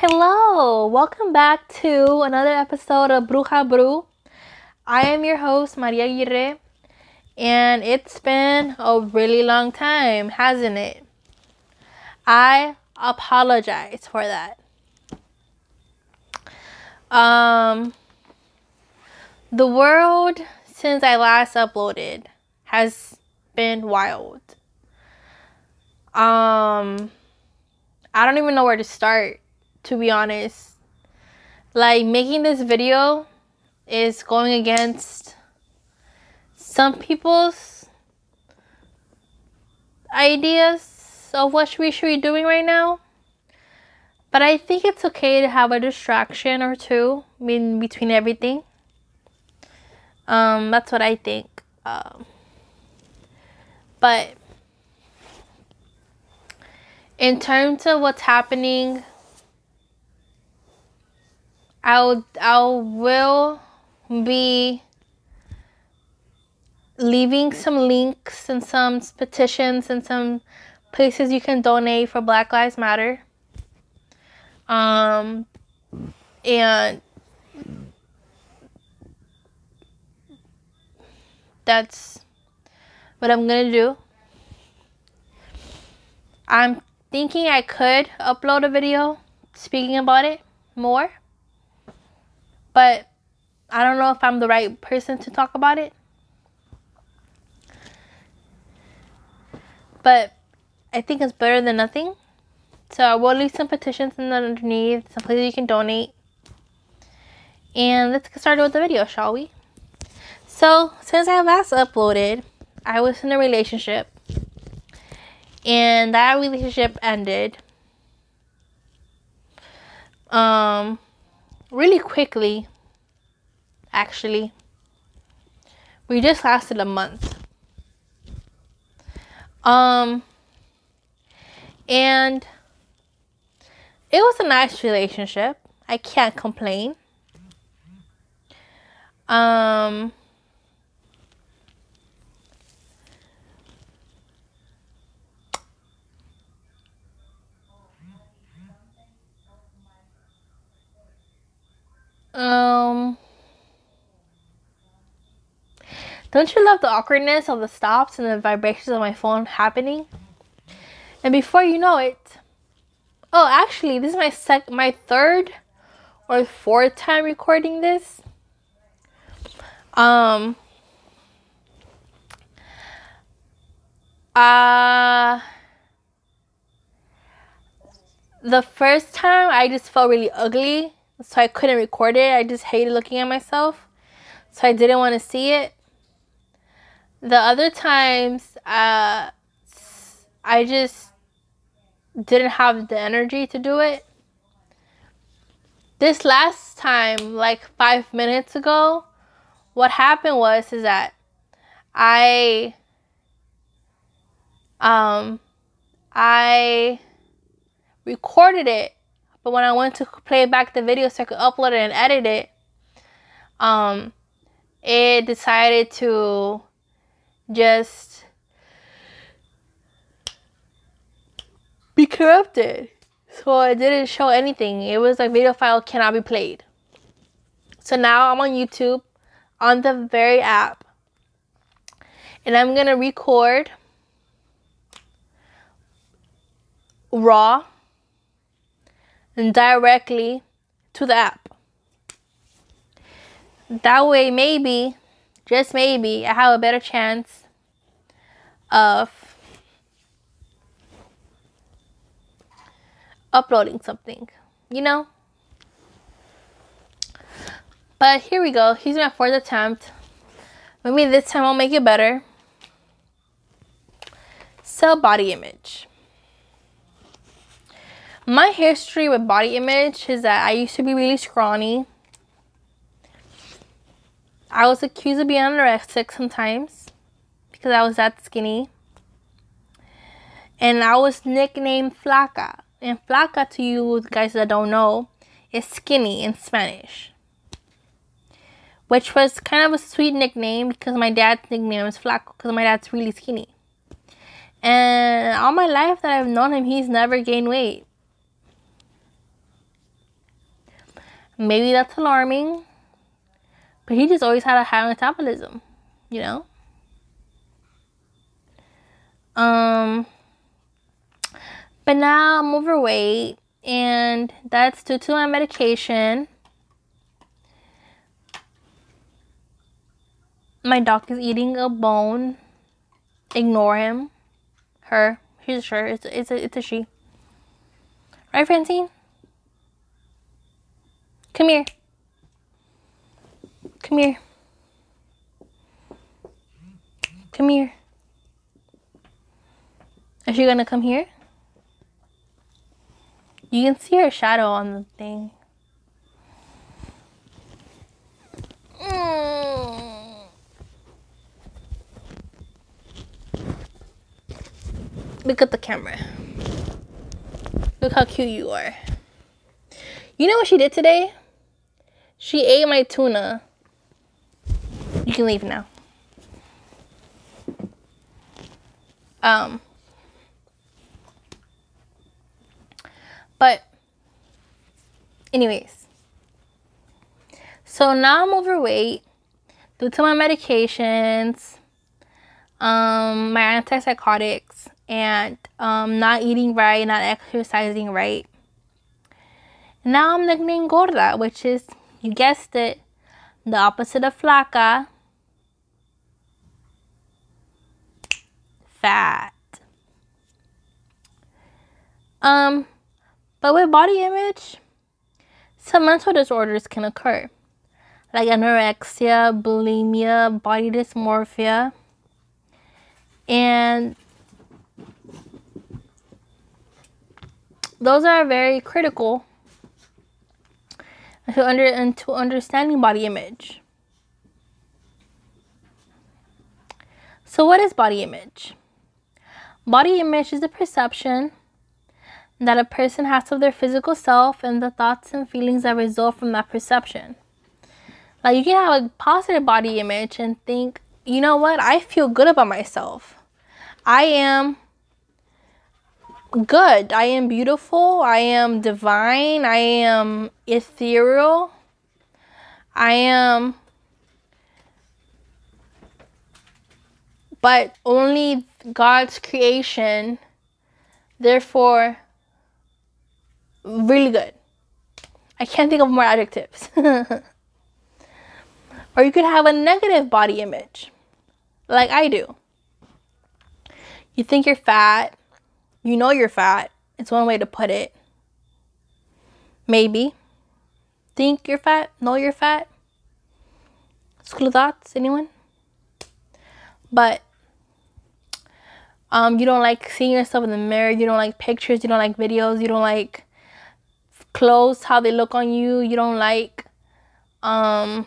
Hello, welcome back to another episode of Bruja Bru. I am your host, Maria Aguirre, and it's been a really long time, hasn't it? I apologize for that. Um, the world since I last uploaded has been wild. Um, I don't even know where to start to be honest. Like making this video is going against some people's ideas of what we should be doing right now. But I think it's okay to have a distraction or two in between everything. Um, that's what I think. Um, but in terms of what's happening I'll I will be leaving some links and some petitions and some places you can donate for Black Lives Matter. Um and that's what I'm gonna do. I'm thinking I could upload a video speaking about it more but I don't know if I'm the right person to talk about it. But I think it's better than nothing. So I will leave some petitions in the underneath, some places you can donate. And let's get started with the video, shall we? So since I last uploaded, I was in a relationship. And that relationship ended. Um really quickly, actually. We just lasted a month. Um, and it was a nice relationship. I can't complain. Um, Um. Don't you love the awkwardness of the stops and the vibrations of my phone happening? And before you know it, oh, actually, this is my sec, my third or fourth time recording this. Um. Uh the first time I just felt really ugly so I couldn't record it. I just hated looking at myself, so I didn't want to see it. The other times, uh, I just didn't have the energy to do it. This last time, like five minutes ago, what happened was is that I um I recorded it but when I went to play back the video so I could upload it and edit it, um, it decided to just be corrupted. So it didn't show anything. It was like video file cannot be played. So now I'm on YouTube on the very app. And I'm going to record raw directly to the app. That way, maybe, just maybe, I have a better chance of uploading something, you know? But here we go. Here's my fourth attempt. Maybe this time I'll make it better. Sell body image my history with body image is that I used to be really scrawny. I was accused of being anorexic sometimes because I was that skinny. And I was nicknamed Flaca. And Flaca, to you guys that don't know, is skinny in Spanish. Which was kind of a sweet nickname because my dad's nickname is Flaco because my dad's really skinny. And all my life that I've known him, he's never gained weight. Maybe that's alarming. But he just always had a high metabolism, you know? Um but now I'm overweight and that's due to my medication. My dog is eating a bone. Ignore him. Her. He's sure. It's, it's, a, it's a she. Right, Francine? Come here. Come here. Come here. Is she gonna come here? You can see her shadow on the thing. Look at the camera. Look how cute you are. You know what she did today? She ate my tuna. You can leave now. Um, But, anyways. So now I'm overweight due to my medications, um, my antipsychotics, and um, not eating right, not exercising right. Now I'm nicknamed gorda, which is, you guessed it, the opposite of flaca. Fat. Um, but with body image, some mental disorders can occur, like anorexia, bulimia, body dysmorphia, and those are very critical to under into understanding body image. So what is body image? Body image is the perception that a person has of their physical self and the thoughts and feelings that result from that perception. Like you can have a positive body image and think, you know what, I feel good about myself. I am good. I am beautiful. I am divine. I am ethereal. I am. But only God's creation. Therefore, really good. I can't think of more adjectives. or you could have a negative body image, like I do. You think you're fat, you know you're fat. It's one way to put it. Maybe. Think you're fat, know you're fat. School thoughts, anyone? But um, you don't like seeing yourself in the mirror. You don't like pictures. You don't like videos. You don't like clothes how they look on you you don't like um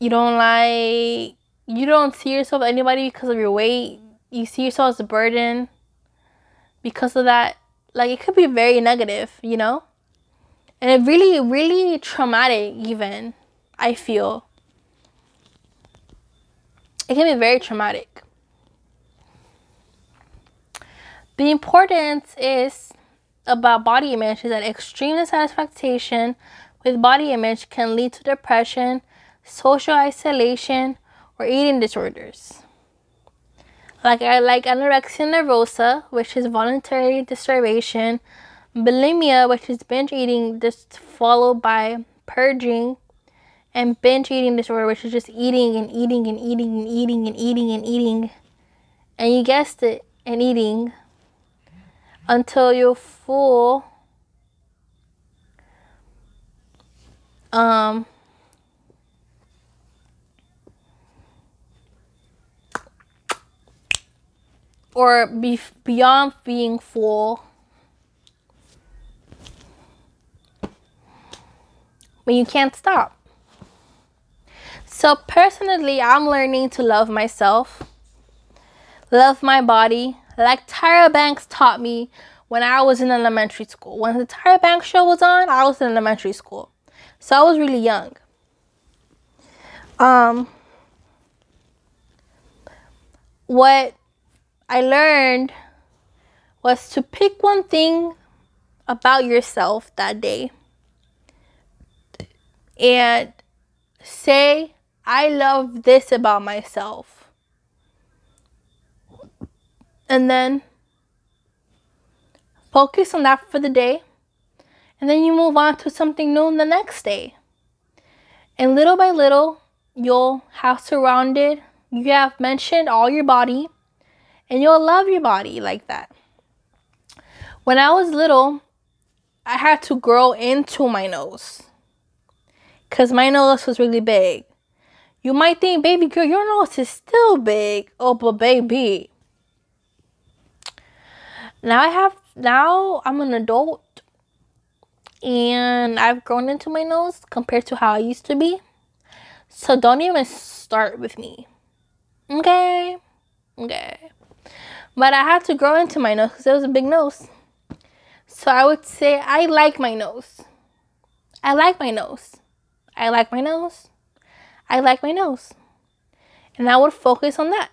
you don't like you don't see yourself anybody because of your weight you see yourself as a burden because of that like it could be very negative you know? And it really really traumatic even i feel. It can be very traumatic. The importance is about body image is that extreme dissatisfaction with body image can lead to depression, social isolation, or eating disorders. Like I like anorexia nervosa, which is voluntary starvation, bulimia, which is binge eating just followed by purging, and binge eating disorder, which is just eating and eating and eating and eating and eating and eating. And you guessed it, and eating until you're full. Um, or be beyond being full. When you can't stop. So personally, I'm learning to love myself, love my body, like Tyra Banks taught me when I was in elementary school. When the Tyra Banks show was on, I was in elementary school. So I was really young. Um, what I learned was to pick one thing about yourself that day and say, I love this about myself. And then focus on that for the day. And then you move on to something new the next day. And little by little, you'll have surrounded, you have mentioned all your body, and you'll love your body like that. When I was little, I had to grow into my nose because my nose was really big. You might think, baby girl, your nose is still big. Oh, but baby. Now I have, now I'm an adult and I've grown into my nose compared to how I used to be. So don't even start with me. Okay? Okay. But I had to grow into my nose because it was a big nose. So I would say I like my nose. I like my nose. I like my nose. I like my nose. And I would focus on that.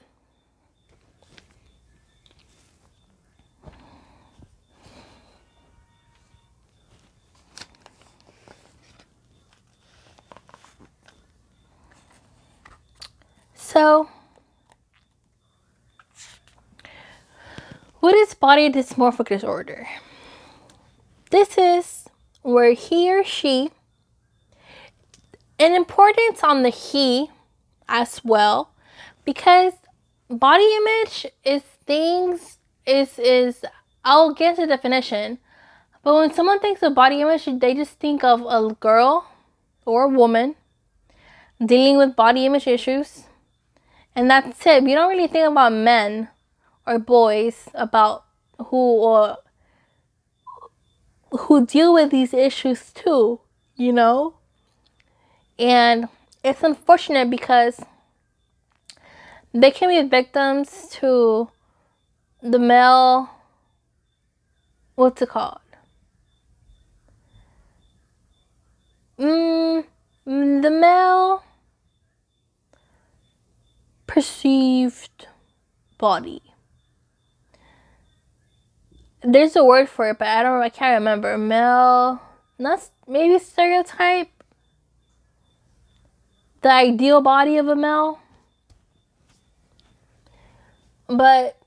So, what is body dysmorphic disorder? This is where he or she, an importance on the he as well, because body image is things is is I'll get the definition, but when someone thinks of body image, they just think of a girl or a woman dealing with body image issues and that's it. We don't really think about men or boys about who or who deal with these issues too, you know? And it's unfortunate because they can be victims to the male what's it called? Mm, the male perceived body. There's a word for it, but I don't. I can't remember. Male, not maybe stereotype. The ideal body of a male. But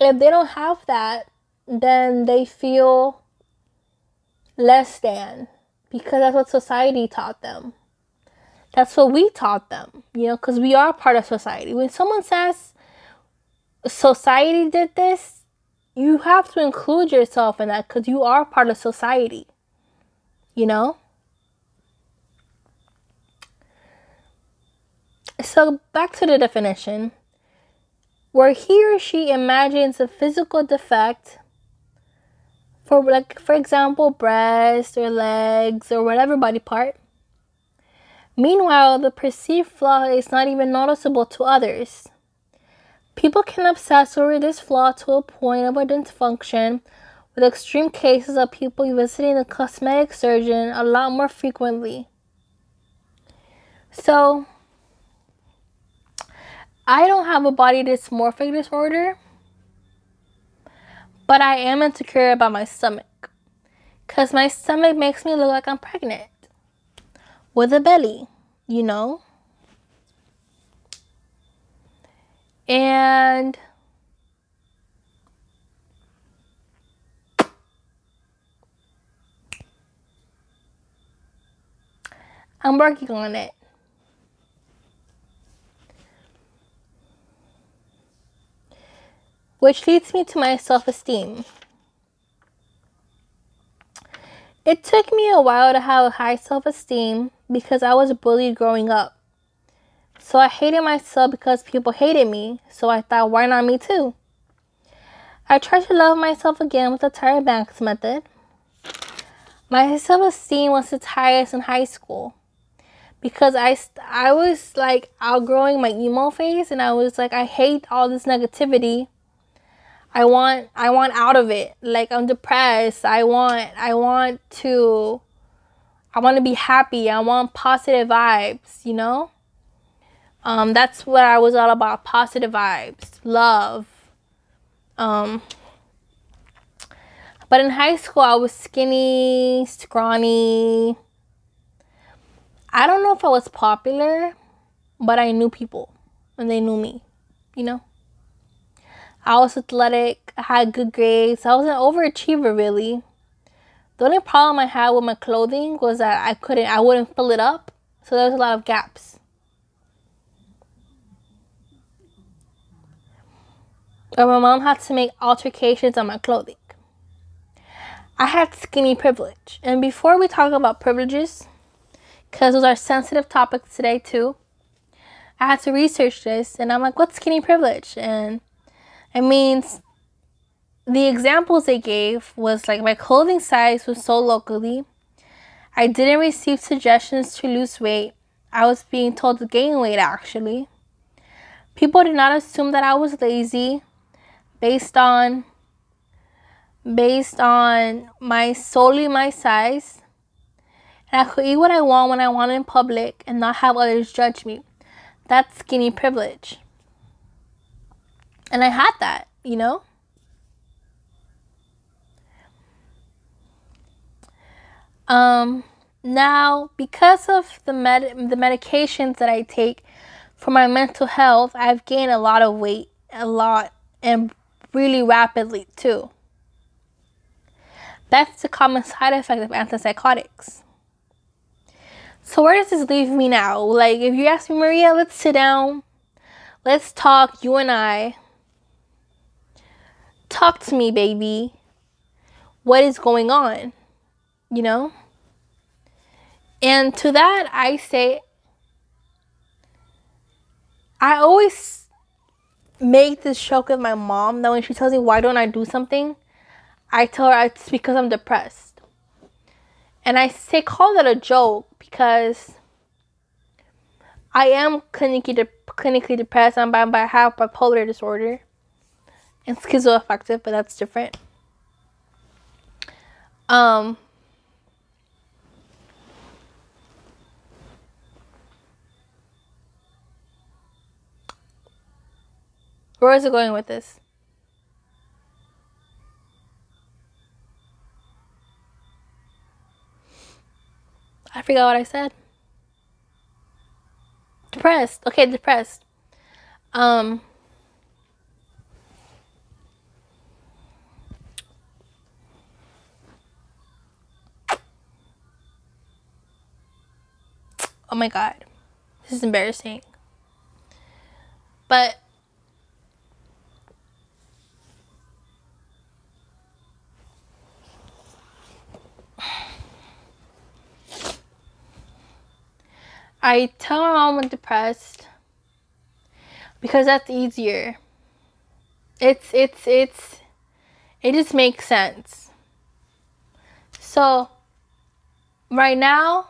if they don't have that, then they feel less than because that's what society taught them. That's what we taught them, you know, because we are part of society. When someone says society did this, you have to include yourself in that because you are part of society, you know? So, back to the definition where he or she imagines a physical defect for like for example breast or legs or whatever body part Meanwhile, the perceived flaw is not even noticeable to others. People can obsess over this flaw to a point of dysfunction, with extreme cases of people visiting a cosmetic surgeon a lot more frequently. So, I don't have a body dysmorphic disorder, but I am insecure about my stomach because my stomach makes me look like I'm pregnant with a belly, you know? And I'm working on it. Which leads me to my self esteem. It took me a while to have a high self esteem because I was bullied growing up. So I hated myself because people hated me, so I thought, why not me too? I tried to love myself again with the Tyra Banks method. My self esteem was its highest in high school because I, I was like outgrowing my emo phase and I was like, I hate all this negativity I want I want out of it. Like I'm depressed. I want I want to I want to be happy. I want positive vibes, you know? Um that's what I was all about, positive vibes, love. Um But in high school, I was skinny, scrawny. I don't know if I was popular, but I knew people and they knew me, you know? I was athletic, I had good grades. I was an overachiever, really. The only problem I had with my clothing was that I couldn't, I wouldn't fill it up. So there was a lot of gaps. Or my mom had to make altercations on my clothing. I had skinny privilege. And before we talk about privileges, because those are sensitive topics today too, I had to research this and I'm like, what's skinny privilege? And it means the examples they gave was like my clothing size was so locally. I didn't receive suggestions to lose weight. I was being told to gain weight actually. People did not assume that I was lazy based on based on my solely my size. And I could eat what I want when I want in public and not have others judge me. That's skinny privilege. And I had that, you know? Um now because of the med the medications that I take for my mental health, I've gained a lot of weight, a lot and really rapidly too. That's the common side effect of antipsychotics. So where does this leave me now? Like if you ask me, Maria, let's sit down. Let's talk, you and I. Talk to me, baby. What is going on? You know? And to that I say I always make this joke with my mom that when she tells me why don't I do something, I tell her it's because I'm depressed. And I say call that a joke because I am clinically de- clinically depressed. I'm by, I have bipolar disorder and schizoaffective, but that's different. Um. Where is it going with this? I forgot what I said. Depressed. Okay, depressed. Um Oh my god. This is embarrassing. But I tell my mom I'm depressed because that's easier. It's it's it's it just makes sense. So right now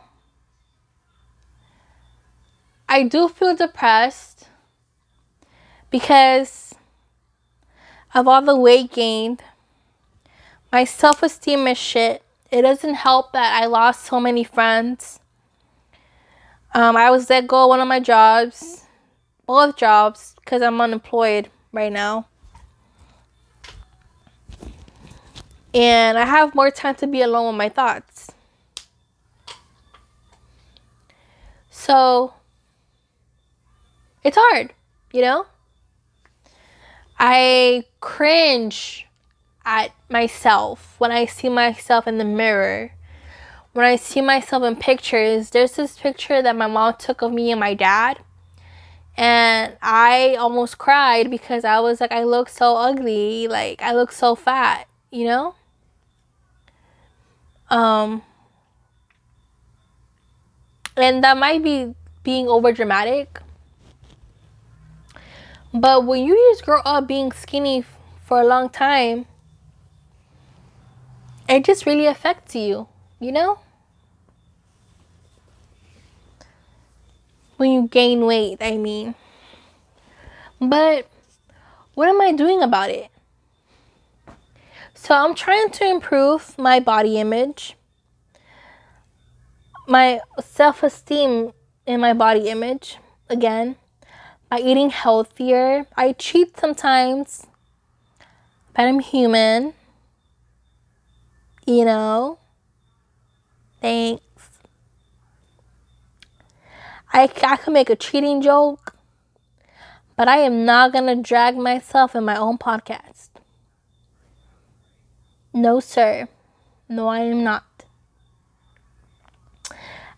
I do feel depressed because of all the weight gained. My self-esteem is shit. It doesn't help that I lost so many friends um, I was let go one of my jobs, both jobs, because I'm unemployed right now. And I have more time to be alone with my thoughts. So, it's hard, you know? I cringe at myself when I see myself in the mirror when I see myself in pictures, there's this picture that my mom took of me and my dad. And I almost cried because I was like, I look so ugly. Like, I look so fat, you know? Um, and that might be being over dramatic. But when you just grow up being skinny for a long time, it just really affects you you know? When you gain weight, I mean. But what am I doing about it? So I'm trying to improve my body image, my self esteem in my body image again by eating healthier. I cheat sometimes, but I'm human. You know? Thanks. I, I could make a cheating joke, but I am not going to drag myself in my own podcast. No, sir. No, I am not.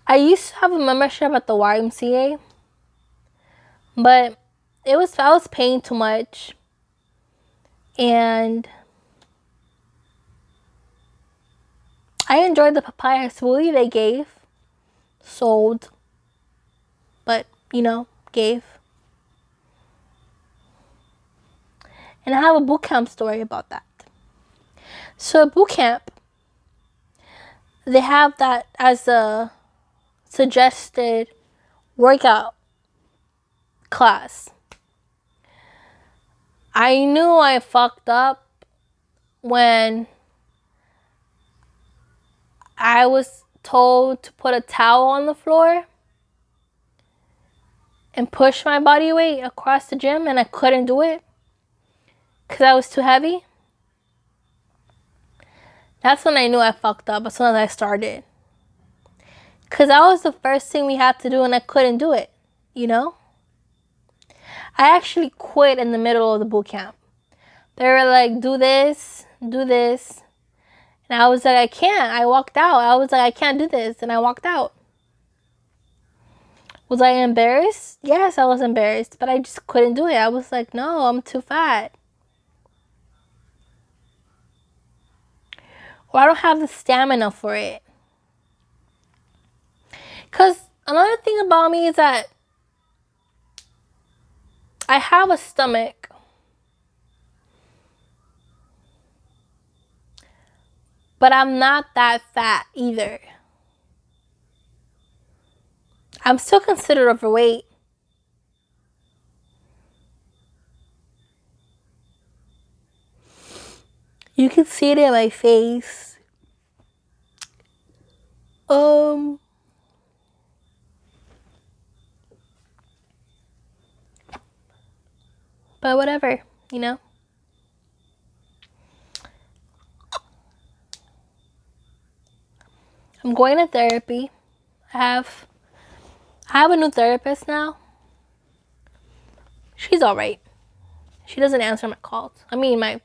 I used to have a membership at the YMCA, but it was I was paying too much, and I enjoyed the papaya smoothie they gave, sold, but you know, gave. And I have a boot camp story about that. So boot camp, they have that as a suggested workout class. I knew I fucked up when I was told to put a towel on the floor and push my body weight across the gym and I couldn't do it because I was too heavy. That's when I knew I fucked up as soon as I started. Because that was the first thing we had to do, and I couldn't do it, you know? I actually quit in the middle of the boot camp. They were like, do this, do this. And I was like, I can't. I walked out. I was like, I can't do this. And I walked out. Was I embarrassed? Yes, I was embarrassed, but I just couldn't do it. I was like, no, I'm too fat. Or I don't have the stamina for it. Because another thing about me is that I have a stomach. But I'm not that fat either. I'm still considered overweight. You can see it in my face. Um But whatever, you know? I'm going to therapy. I have I have a new therapist now. She's alright. She doesn't answer my calls. I mean my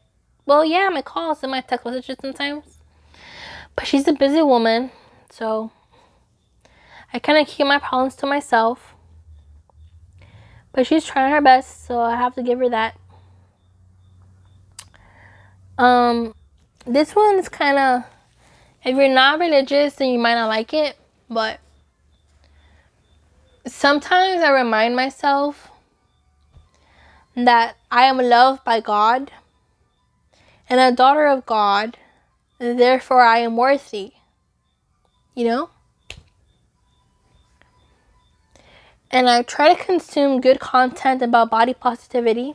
well yeah, my calls and my text messages sometimes. But she's a busy woman, so I kinda keep my problems to myself. But she's trying her best, so I have to give her that. Um, this one is kind of, if you're not religious, then you might not like it, but sometimes I remind myself that I am loved by God and a daughter of God, therefore I am worthy. You know? and I try to consume good content about body positivity.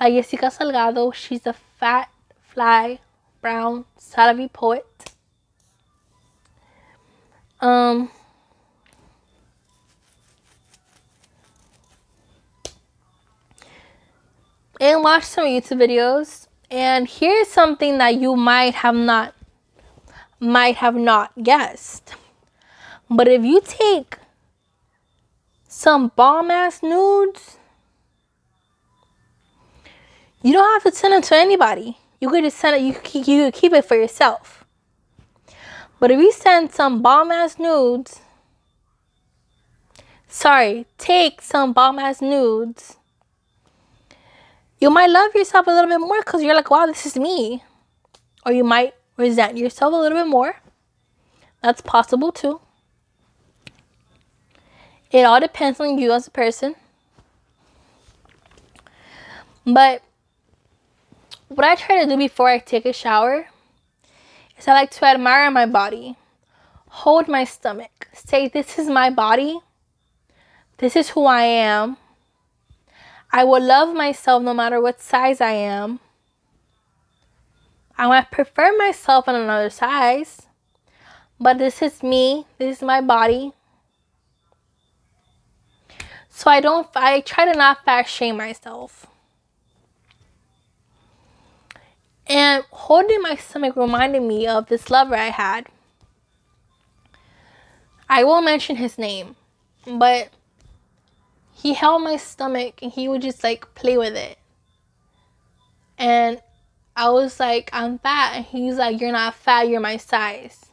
Like Jessica Salgado, she's a fat, fly, brown, savvy poet. Um, and watch some YouTube videos. And here's something that you might have not might have not guessed. But if you take some bomb ass nudes, you don't have to send them to anybody. You could just send it. You you could keep it for yourself. But if you send some bomb ass nudes, sorry, take some bomb ass nudes, you might love yourself a little bit more because you're like, wow, this is me. Or you might resent yourself a little bit more. That's possible too. It all depends on you as a person. But what I try to do before I take a shower is I like to admire my body, hold my stomach, say, This is my body, this is who I am. I will love myself no matter what size I am. I might prefer myself in another size, but this is me, this is my body, so I don't, I try to not fat shame myself. And holding my stomach reminded me of this lover I had. I won't mention his name, but he held my stomach and he would just like play with it. And I was like, I'm fat. And he's like, You're not fat, you're my size.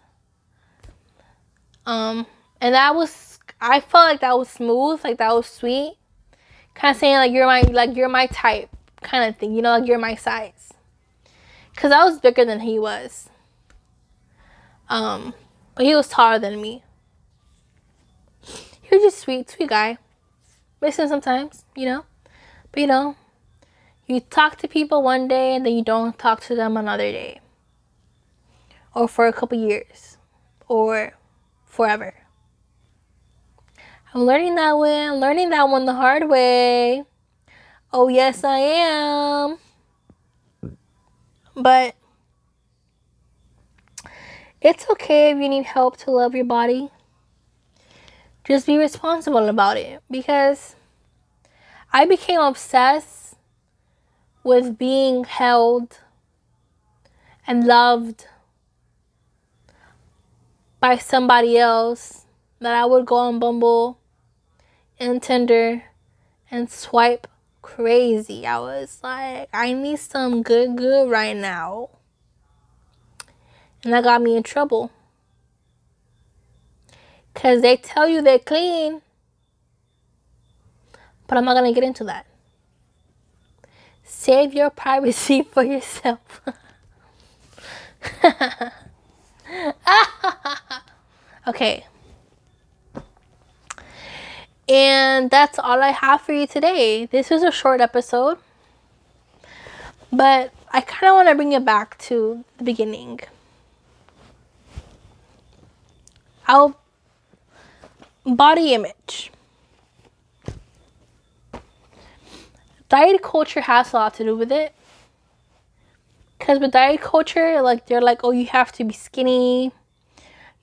Um, and that was I felt like that was smooth, like that was sweet. Kind of saying like you're my like you're my type kind of thing, you know, like you're my size. Cause I was bigger than he was. Um, but he was taller than me. He was just sweet, sweet guy. Listen sometimes, you know. But you know, you talk to people one day and then you don't talk to them another day. Or for a couple years. Or forever. I'm learning that way. I'm learning that one the hard way. Oh, yes, I am. But it's okay if you need help to love your body. Just be responsible about it because I became obsessed with being held and loved by somebody else that I would go on Bumble and Tinder and swipe crazy. I was like, I need some good, good right now. And that got me in trouble. Because they tell you they're clean. But I'm not going to get into that. Save your privacy for yourself. okay. And that's all I have for you today. This was a short episode, but I kind of want to bring it back to the beginning. Our body image. Diet culture has a lot to do with it. Because with diet culture, like they're like, oh, you have to be skinny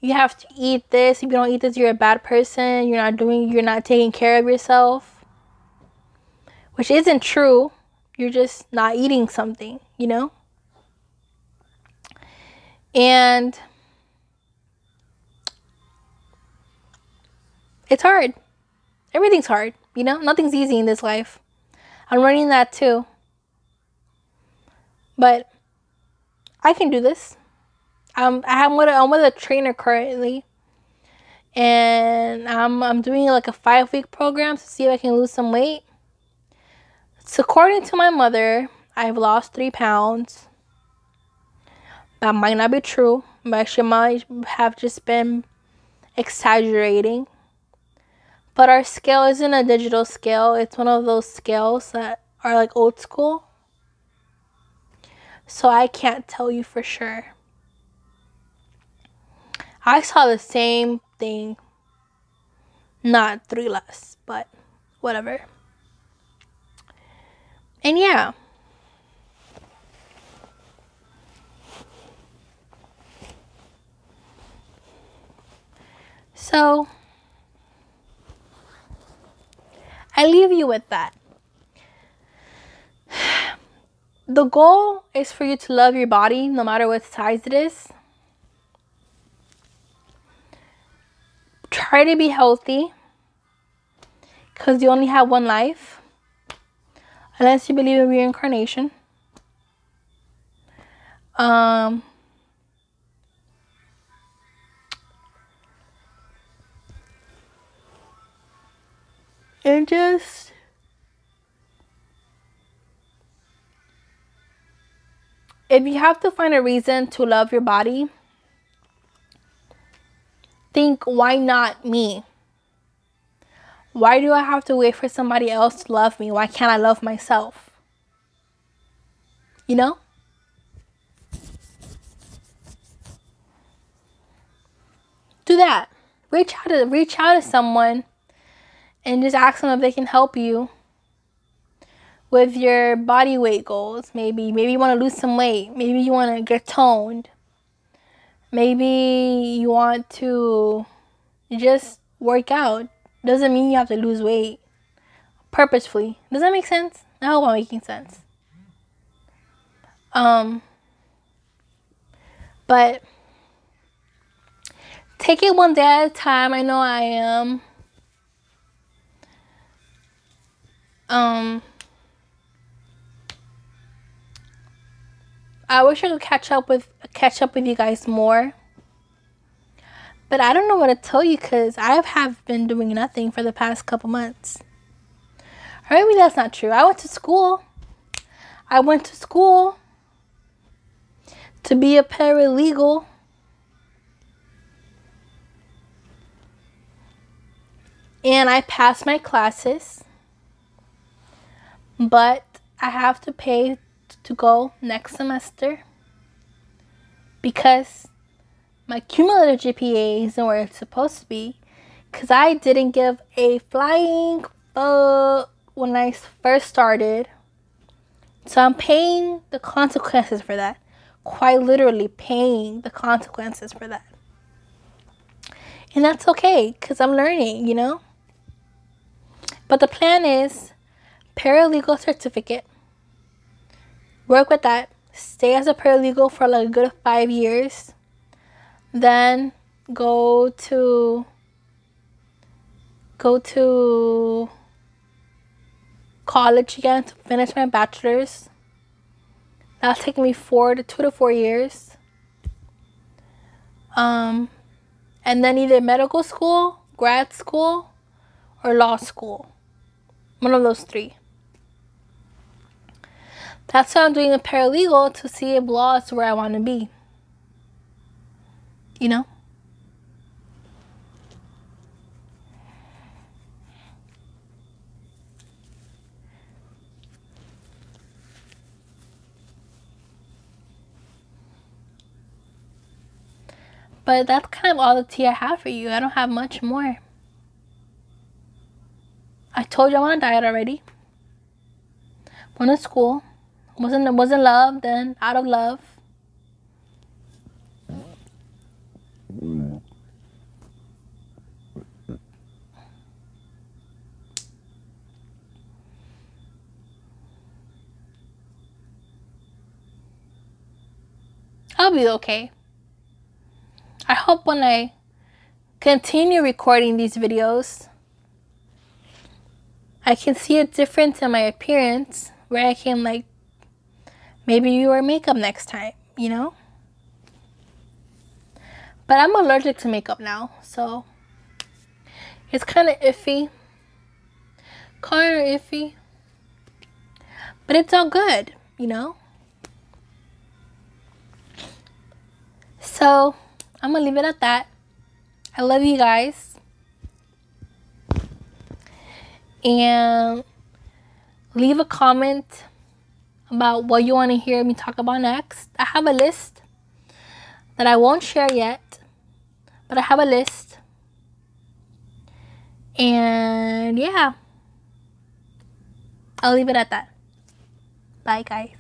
you have to eat this. If you don't eat this, you're a bad person. You're not doing, you're not taking care of yourself. Which isn't true. You're just not eating something, you know? And it's hard. Everything's hard, you know? Nothing's easy in this life. I'm learning that too. But I can do this. I'm I'm with a, I'm with a trainer currently, and I'm I'm doing like a five week program to see if I can lose some weight. So according to my mother, I've lost three pounds. That might not be true, but she might have just been exaggerating. But our scale isn't a digital scale. It's one of those scales that are like old school. So I can't tell you for sure. I saw the same thing. Not three less, but whatever. And yeah. So, I leave you with that. The goal is for you to love your body no matter what size it is. Try to be healthy because you only have one life unless you believe in reincarnation. Um and just if you have to find a reason to love your body think, why not me? Why do I have to wait for somebody else to love me? Why can't I love myself? You know? Do that. Reach out to reach out to someone and just ask them if they can help you with your body weight goals. Maybe maybe you want to lose some weight. Maybe you want to get toned. Maybe you want to just work out. Doesn't mean you have to lose weight purposefully. Does that make sense? I hope I'm making sense. Um, But take it one day at a time. I know I am. Um, I wish I could catch up with catch up with you guys more. But I don't know what to tell you because I have been doing nothing for the past couple months. Or maybe that's not true. I went to school. I went to school to be a paralegal. And I passed my classes. But I have to pay to go next semester because my cumulative GPA isn't where it's supposed to be because I didn't give a flying fuck when I first started. So I'm paying the consequences for that. Quite literally paying the consequences for that. And that's okay because I'm learning, you know? But the plan is paralegal certificate. Work with that. Stay as a paralegal for like a good five years then go to go to college again to finish my bachelor's. That'll take me four to two to four years. Um, and then either medical school, grad school, or law school. One of those three. That's why I'm doing a paralegal to see if law is where I want to be you know? But that's kind of all the tea I have for you. I don't have much more. I told you I want a diet already. Went to school. Wasn't wasn't love, then out of love. I'll be okay. I hope when I continue recording these videos, I can see a difference in my appearance where I can like maybe you wear makeup next time, you know? But I'm allergic to makeup now, so it's kind of iffy. Kind of iffy. But it's all good, you know? So, I'm going to leave it at that. I love you guys. And leave a comment about what you want to hear me talk about next. I have a list that I won't share yet, but I have a list. And yeah, I'll leave it at that. Bye, guys.